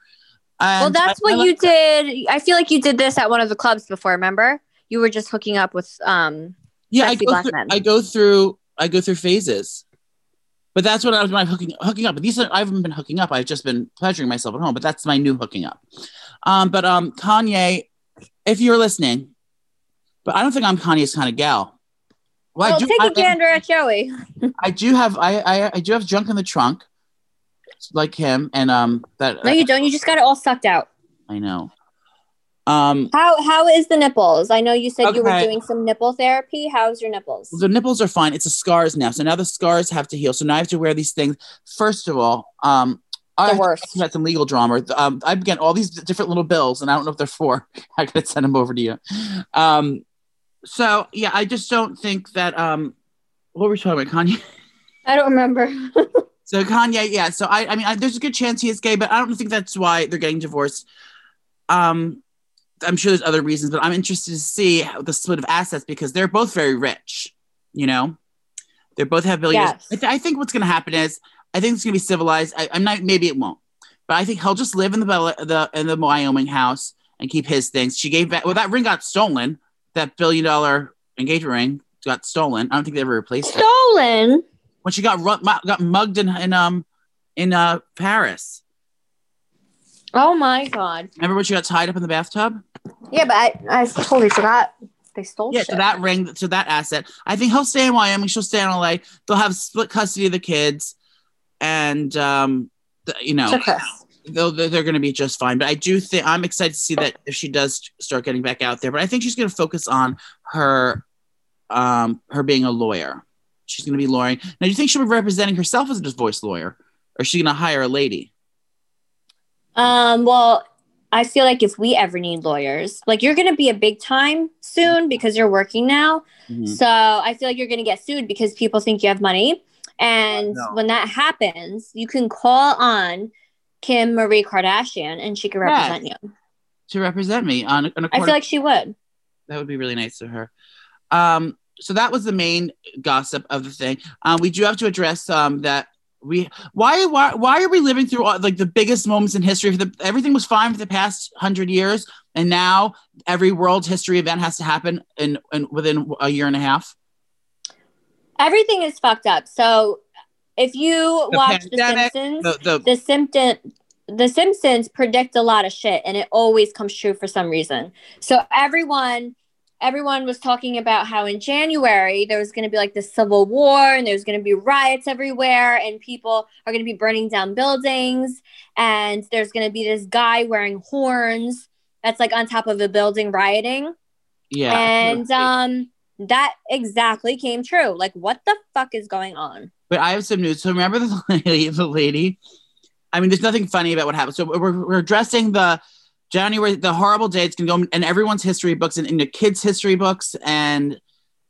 Speaker 2: Well, that's
Speaker 3: I- I
Speaker 2: what
Speaker 3: like-
Speaker 2: you did. I feel like you did this at one of the clubs before. Remember, you were just hooking up with um.
Speaker 3: yeah, I go, through. I go through I go through phases. But that's what I was I'm hooking hooking up. But these are, I haven't been hooking up. I've just been pleasuring myself at home. But that's my new hooking up. Um, but um, Kanye, if you're listening, but I don't think I'm Kanye's kind of gal. Well,
Speaker 2: Well,
Speaker 3: I do.
Speaker 2: take
Speaker 3: I,
Speaker 2: a gander at Joey.
Speaker 3: I do have. I, I I do have junk in the trunk, like him, and um that
Speaker 2: No, you don't. You just got it all sucked out.
Speaker 3: I know. Um,
Speaker 2: How how is the nipples? I know you said you were doing some nipple therapy. How's your nipples?
Speaker 3: the nipples are fine. It's the scars now. So now the scars have to heal. So now I have to wear these things. First of all, um, I
Speaker 2: The worst.
Speaker 3: had some legal drama. Um, I've got all these different little bills, and I don't know if they're for. (laughs) I gotta send them over to you. Um, so yeah, I just don't think that. Um, what were we talking about, Kanye? (laughs)
Speaker 2: I don't remember. (laughs)
Speaker 3: So Kanye, yeah. So I, I mean, I, there's a good chance he is gay, but I don't think that's why they're getting divorced. Um, I'm sure there's other reasons, but I'm interested to see how the split of assets because they're both very rich. You know, they both have billions.
Speaker 2: Yes.
Speaker 3: I, th- I think what's going to happen is I think it's going to be civilized. I, I'm not. Maybe it won't, but I think he'll just live in the the in the Wyoming house and keep his things. She gave back. Well, that ring got stolen. That billion dollar engagement ring got stolen. I don't think they ever replaced it
Speaker 2: Stolen.
Speaker 3: when she got got mugged in, in um in uh Paris.
Speaker 2: Oh my god.
Speaker 3: Remember when she got tied up in the bathtub?
Speaker 2: Yeah, but I, I totally forgot they stole
Speaker 3: Yeah,
Speaker 2: shit.
Speaker 3: so that ring, so that asset. I think he'll stay in Wyoming. She'll stay in LA. They'll have split custody of the kids, and um, th- you know,
Speaker 2: To Chris.
Speaker 3: they'll, they're, they're going to be just fine. But I do think I'm excited to see that if she does start getting back out there. But I think she's going to focus on her, um, her being a lawyer. She's going to be lawyering. Now, do you think she'll be representing herself as a divorce lawyer, or is she going to hire a lady?
Speaker 2: Um, well, I feel like if we ever need lawyers, like you're gonna be a big time soon because you're working now.
Speaker 3: Mhm.
Speaker 2: So I feel like you're gonna get sued because people think you have money. And
Speaker 3: No.
Speaker 2: when that happens, you can call on Kim Marie Kardashian and she can
Speaker 3: Yes.
Speaker 2: represent you.
Speaker 3: To represent me on, a- on a
Speaker 2: I
Speaker 3: court
Speaker 2: feel like she would.
Speaker 3: That would be really nice of her. Um, so that was the main gossip of the thing. Um, we do have to address um, that we why why why are we living through all, like the biggest moments in history? The, everything was fine for the past hundred years, and now every world history event has to happen in, in within a year and a half.
Speaker 2: Everything is fucked up. So if you
Speaker 3: The
Speaker 2: watch
Speaker 3: pandemic,
Speaker 2: The Simpsons,
Speaker 3: The, the
Speaker 2: the symptom the simpsons predict a lot of shit and it always comes true for some reason so everyone everyone was talking about how in january there was going to be like the civil war and there's going to be riots everywhere and people are going to be burning down buildings and there's going to be this guy wearing horns that's like on top of a building rioting
Speaker 3: yeah,
Speaker 2: and um that exactly came true like what the fuck is going on
Speaker 3: But I have some news. So remember the (laughs) lady, the lady. I mean, there's nothing funny about what happened. So we're, we're addressing the January, the horrible dates can go in everyone's history books and in the kids' history books and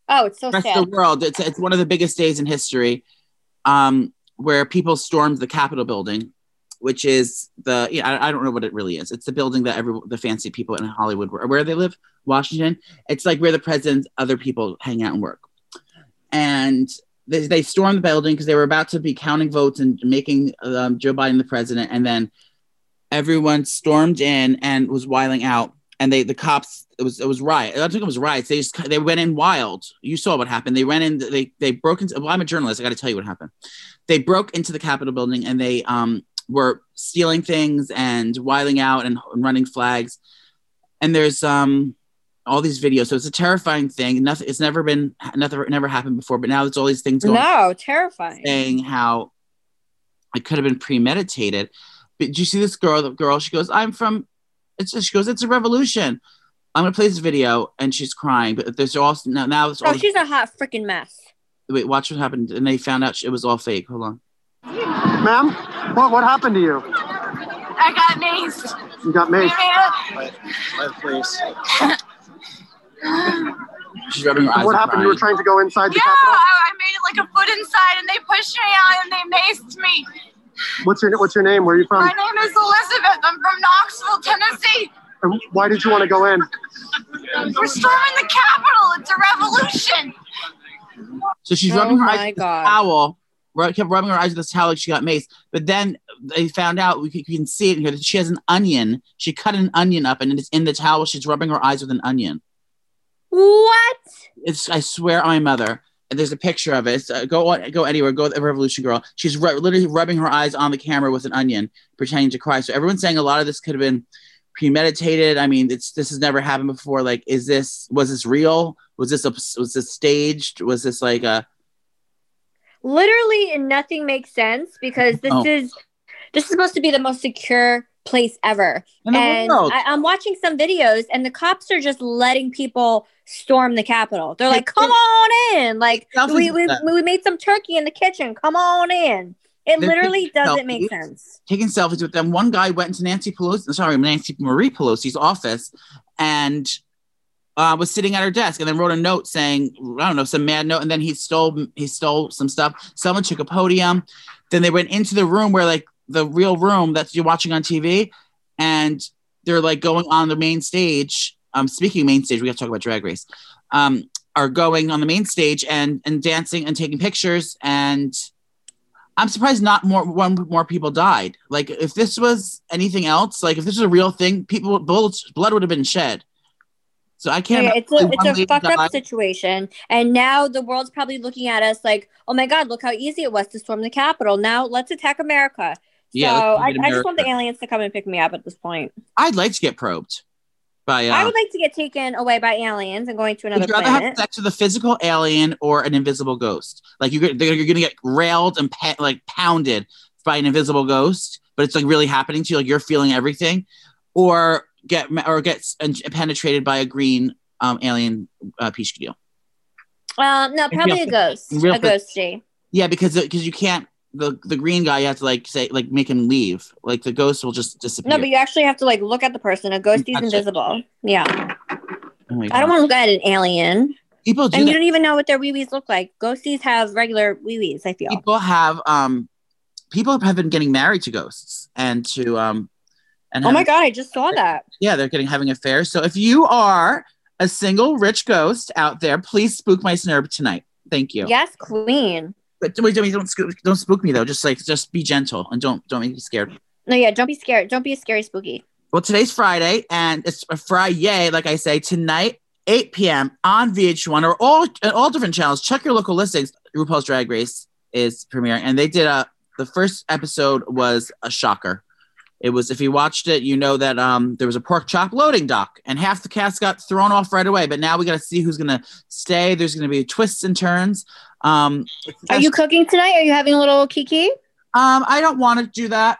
Speaker 2: oh it's so
Speaker 3: rest
Speaker 2: sad
Speaker 3: of the world. It's it's one of the biggest days in history, um, where people stormed the Capitol building, which is the yeah, I, I don't know what it really is. It's the building that every the fancy people in Hollywood where, where they live, Washington. It's like where the president's other people hang out and work, and they, they stormed the building because they were about to be counting votes and making um, Joe Biden the president, and then everyone stormed in and was wiling out. And they, the cops, it was, it was riot. I don't think it was riots. They just, they went in wild. You saw what happened. They went in, they, they broke into. Well, I'm a journalist. I got to tell you what happened. They broke into the Capitol building and they um were stealing things and wiling out and, and running flags. And there's um all these videos. So it's a terrifying thing. Nothing. It's never been, nothing, never happened before. But now there's all these things going
Speaker 2: no terrifying
Speaker 3: saying how it could have been premeditated. But did you see this girl? The girl, she goes, "I'm from." It's she goes, "It's a revolution." I'm gonna play this video, and she's crying. But there's also now now it's all
Speaker 2: Oh, she's a hot freaking mess.
Speaker 3: wait. Watch what happened, and they found out it was all fake. Hold on.
Speaker 4: Ma'am, what what happened to you?
Speaker 5: I got maced.
Speaker 4: You got
Speaker 5: We
Speaker 4: maced.
Speaker 5: made a-
Speaker 4: please.
Speaker 3: She's rubbing her eyes.
Speaker 4: What
Speaker 3: and
Speaker 4: happened? You were trying to go inside the
Speaker 5: yeah,
Speaker 4: Capitol.
Speaker 5: I, I made it like a foot inside, and they pushed me out, and they maced me.
Speaker 4: What's your What's your name? Where are you from?
Speaker 5: My name is Elizabeth. I'm from Knoxville, Tennessee.
Speaker 4: And why did you want to go in?
Speaker 5: We're storming the Capitol. It's a revolution.
Speaker 3: So she's
Speaker 2: Oh
Speaker 3: rubbing her eyes
Speaker 2: my
Speaker 3: with this
Speaker 2: God.
Speaker 3: towel. Right, kept rubbing her eyes with this towel like she got maced. But then they found out we can, we can see it in here that she has an onion. She cut an onion up, and it's in the towel. She's rubbing her eyes with an onion.
Speaker 2: What?
Speaker 3: It's I swear on my mother. And there's a picture of it. Uh, go on- go anywhere. Go the Revolution Girl. She's literally rubbing her eyes on the camera with an onion, pretending to cry. So everyone's saying a lot of this could have been premeditated. I mean, it's this has never happened before. Like, is this was this real? Was this a, was this staged? Was this like a
Speaker 2: Literally, nothing makes sense because this
Speaker 3: Oh.
Speaker 2: is this is supposed to be the most secure place ever. And
Speaker 3: world.
Speaker 2: I, I'm watching some videos, and the cops are just letting people storm the Capitol. They're like, "Come on in!" Like we we, we made some turkey in the kitchen. Come on in. It
Speaker 3: They're
Speaker 2: literally doesn't make sense.
Speaker 3: taking selfies with them. One guy went into Nancy Pelosi, sorry, Nancy Marie Pelosi's office and uh, was sitting at her desk and then wrote a note saying, I don't know, some mad note. And then he stole he stole some stuff. Someone took a podium. Then they went into the room where like the real room that you're watching on TV, and they're like going on the main stage. Um, speaking of main stage, we got to talk about Drag Race. Um, are going on the main stage and and dancing and taking pictures and I'm surprised not more one more people died. Like if this was anything else, like if this was a real thing, people bullets blood would have been shed. So I can't.
Speaker 2: Yeah, it's a it's a fucked up situation, and now the world's probably looking at us like, "Oh my God, look how easy it was to storm the Capitol. Now let's attack America."
Speaker 3: Yeah,
Speaker 2: so I, I just want the aliens to come and pick me up at this point.
Speaker 3: I'd like to get probed by. Uh,
Speaker 2: I would like to get taken away by aliens and going to another
Speaker 3: would you rather have
Speaker 2: planet.
Speaker 3: sex with a physical alien or an invisible ghost? Like you're you're gonna get railed and pa- like pounded by an invisible ghost, but it's like really happening to you, like you're feeling everything, or get or get penetrated by a green um, alien uh, peach deal.
Speaker 2: Um, no, probably a ghost, a ghosty.
Speaker 3: Yeah, because because you can't the the green guy you have to like say like make him leave. Like the ghost will just disappear.
Speaker 2: No, but you actually have to like look at the person. A
Speaker 3: Touch it.
Speaker 2: invisible. Yeah,
Speaker 3: Oh
Speaker 2: I don't want to look at an alien,
Speaker 3: people do
Speaker 2: and you don't even know what their wee wees look like. Ghosties have regular wee wees. I feel.
Speaker 3: People have um people have been getting married to ghosts and to um and
Speaker 2: Oh my god, I just saw that.
Speaker 3: yeah they're getting having affairs. So if you are a single rich ghost out there, please spook my snurb tonight. Thank you.
Speaker 2: Yes, queen.
Speaker 3: But wait, don't don't spook, don't spook me though. Just like just be gentle and don't don't make me scared.
Speaker 2: No, yeah, don't be scared. Don't be a scary spooky.
Speaker 3: Well, today's Friday, and it's a Friday, like I say, tonight, 8 p.m. on VH1 or all all different channels. Check your local listings. RuPaul's Drag Race is premiering, and they did a the first episode was a shocker. It was if you watched it, you know that um there was a pork chop loading dock, and half the cast got thrown off right away. But now we got to see who's gonna stay. There's gonna be twists and turns. Um,
Speaker 2: Are you cooking tonight? Are you having a little kiki?
Speaker 3: um, I don't want to do that.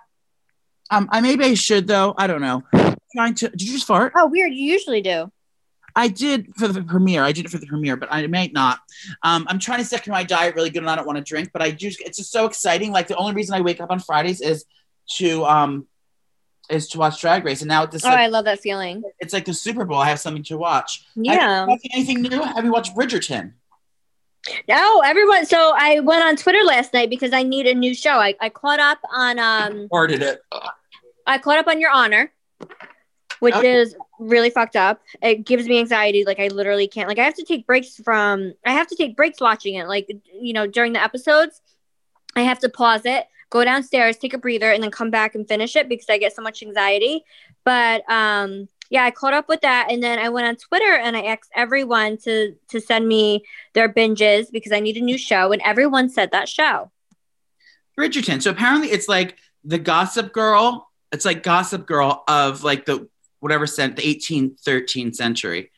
Speaker 3: Um, I maybe I should though. I don't know. I'm Trying to. Did you just fart?
Speaker 2: Oh, weird. You usually do.
Speaker 3: I did for the premiere. I did it for the premiere, but I might not. Um, I'm trying to stick to my diet really good, and I don't want to drink. But I do. It's just so exciting. Like the only reason I wake up on Fridays is to um is to watch Drag Race, and now it's
Speaker 2: Oh,
Speaker 3: like,
Speaker 2: I love that feeling.
Speaker 3: it's like the Super Bowl. I have something to watch.
Speaker 2: Yeah.
Speaker 3: anything new? Have you watched Bridgerton?
Speaker 2: No, everyone. So I went on Twitter last night because I need a new show. I, I caught up on um
Speaker 3: Or did it?
Speaker 2: I caught up on Your Honor, which
Speaker 3: Okay.
Speaker 2: is really fucked up. It gives me anxiety. Like I literally can't. Like I have to take breaks from. I have to take breaks watching it. Like you know during the episodes, I have to pause it, go downstairs, take a breather, and then come back and finish it because I get so much anxiety. But um, yeah, I caught up with that, and then I went on Twitter and I asked everyone to to send me their binges because I need a new show, and everyone said that show.
Speaker 3: Bridgerton. So apparently it's like the Gossip Girl. It's like Gossip Girl of like the whatever cent the 18th, 13th century.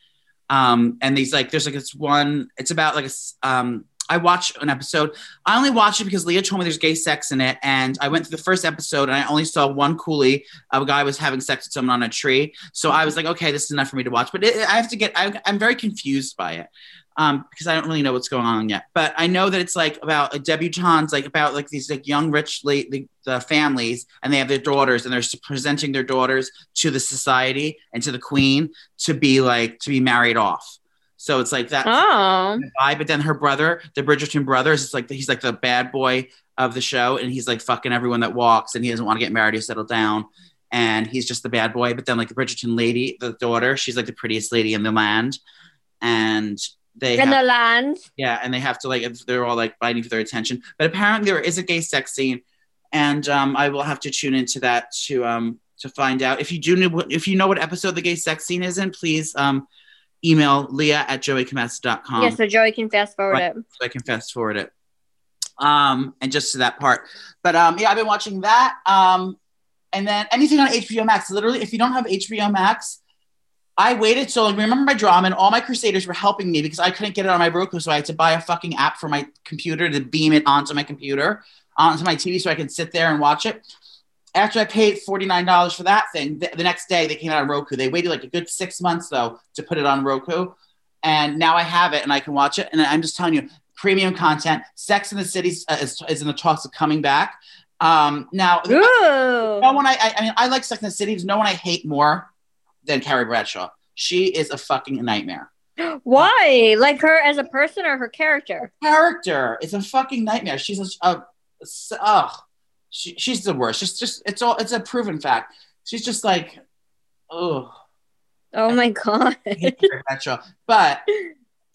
Speaker 3: Um, and these like there's like this one. It's about like a Um, I watched an episode. I only watched it because Leah told me there's gay sex in it, and I went through the first episode and I only saw one coolie. A guy was having sex with someone on a tree. So I was like, okay, this is enough for me to watch. But it, I have to get. I, I'm very confused by it um, because I don't really know what's going on yet. But I know that it's like about a debutantes, like about like these like young rich late the, the families, and they have their daughters, and they're presenting their daughters to the society and to the queen to be like to be married off. So it's like that
Speaker 2: Oh,
Speaker 3: vibe. But then her brother, the Bridgerton brothers, is like he's like the bad boy of the show, and he's like fucking everyone that walks, and he doesn't want to get married or settle down. And he's just the bad boy. But then like the Bridgerton lady, the daughter, she's like the prettiest lady in the land. And they
Speaker 2: in
Speaker 3: have-
Speaker 2: the land.
Speaker 3: yeah, and they have to like they're all like fighting for their attention. But apparently there is a gay sex scene, and um, I will have to tune into that to um to find out. If you do know what if you know what episode the gay sex scene is in, please um email Leah at joeycamasta.com
Speaker 2: yeah, so Joey can fast forward
Speaker 3: Right.
Speaker 2: it.
Speaker 3: so I can fast forward it. Um, and just to that part. But um, yeah, I've been watching that. Um, and then anything on HBO Max. Literally, if you don't have HBO Max, I waited so like remember my drama and all my crusaders were helping me because I couldn't get it on my Roku, so I had to buy a fucking app for my computer to beam it onto my computer, onto my TV so I can sit there and watch it. After I paid $49 for that thing, the, the next day they came out on Roku. They waited like a good six months though to put it on Roku. And now I have it and I can watch it. And I'm just telling you, premium content. Sex in the City uh, is, is in the talks of coming back. Um, now,
Speaker 2: Ooh.
Speaker 3: no one I, I I mean I like Sex and the City. There's no one I hate more than Carrie Bradshaw. She is a fucking nightmare. (gasps)
Speaker 2: Why? Like her as a person or her character?
Speaker 3: Character It's a fucking nightmare. She's a, a, a ugh. She, she's the worst. Just just it's all it's a proven fact. She's just like, oh,
Speaker 2: Oh my god.
Speaker 3: But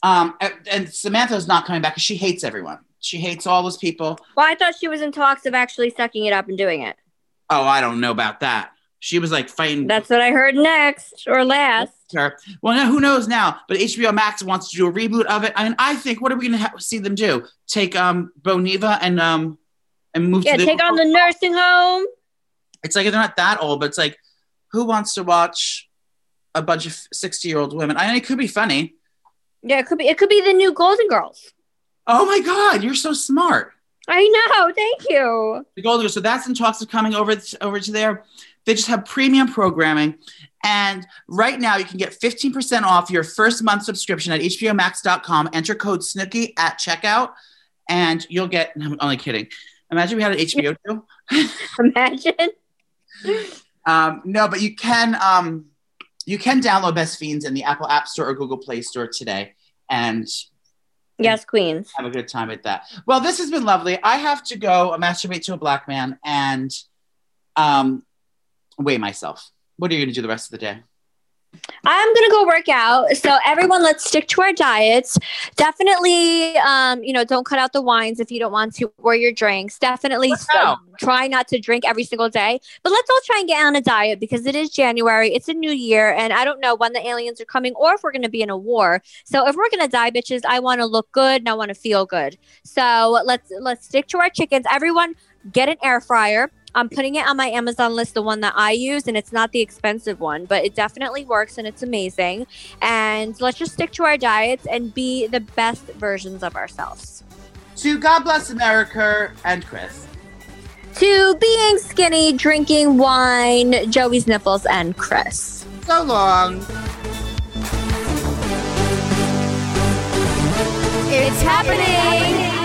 Speaker 3: um, and, and Samantha's not coming back because she hates everyone. She hates all those people.
Speaker 2: Well, I thought she was in talks of actually sucking it up and doing it.
Speaker 3: Oh, I don't know about that. She was like fighting.
Speaker 2: That's what I heard next or last.
Speaker 3: her. Well, now who knows now? But HBO Max wants to do a reboot of it. I mean, I think what are we going to ha- see them do? Take um Boniva and um and move
Speaker 2: Yeah,
Speaker 3: to
Speaker 2: take on the nursing home.
Speaker 3: It's like they're not that old, but it's like who wants to watch a bunch of sixty year old women? I mean, it could be funny.
Speaker 2: Yeah, it could be. It could be the new Golden Girls.
Speaker 3: Oh my God, you're so smart.
Speaker 2: I know. Thank you.
Speaker 3: The Golden Girls. So that's in talks of coming over over to there. They just have premium programming. And right now, you can get 15% off your first month subscription at HBOMax.com. Enter code Snooki at checkout, and you'll get. I'm only kidding. Imagine we had an HBO too. (laughs)
Speaker 2: Imagine.
Speaker 3: Um, no, but you can um, you can download Best Fiends in the Apple App Store or Google Play Store today, and
Speaker 2: Yes, Queens.
Speaker 3: have a good time at that. Well, this has been lovely. I have to go masturbate to a black man and um, weigh myself. What are you going to do the rest of the day?
Speaker 2: I'm gonna go work out. So everyone, let's stick to our diets. Definitely, um, you know, don't cut out the wines if you don't want to, or your drinks. Definitely, so- try not to drink every single day. But let's all try and get on a diet because it is January. It's a new year, and I don't know when the aliens are coming or if we're gonna be in a war. So if we're gonna die, bitches, I want to look good and I want to feel good. So let's let's stick to our chickens. Everyone, get an air fryer. I'm putting it on my Amazon list, the one that I use, and it's not the expensive one, but it definitely works and it's amazing. And let's just stick to our diets and be the best versions of ourselves.
Speaker 3: To God bless America and Chris.
Speaker 2: To being skinny, drinking wine, Joey's nipples, and Chris.
Speaker 3: So long.
Speaker 1: It's happening.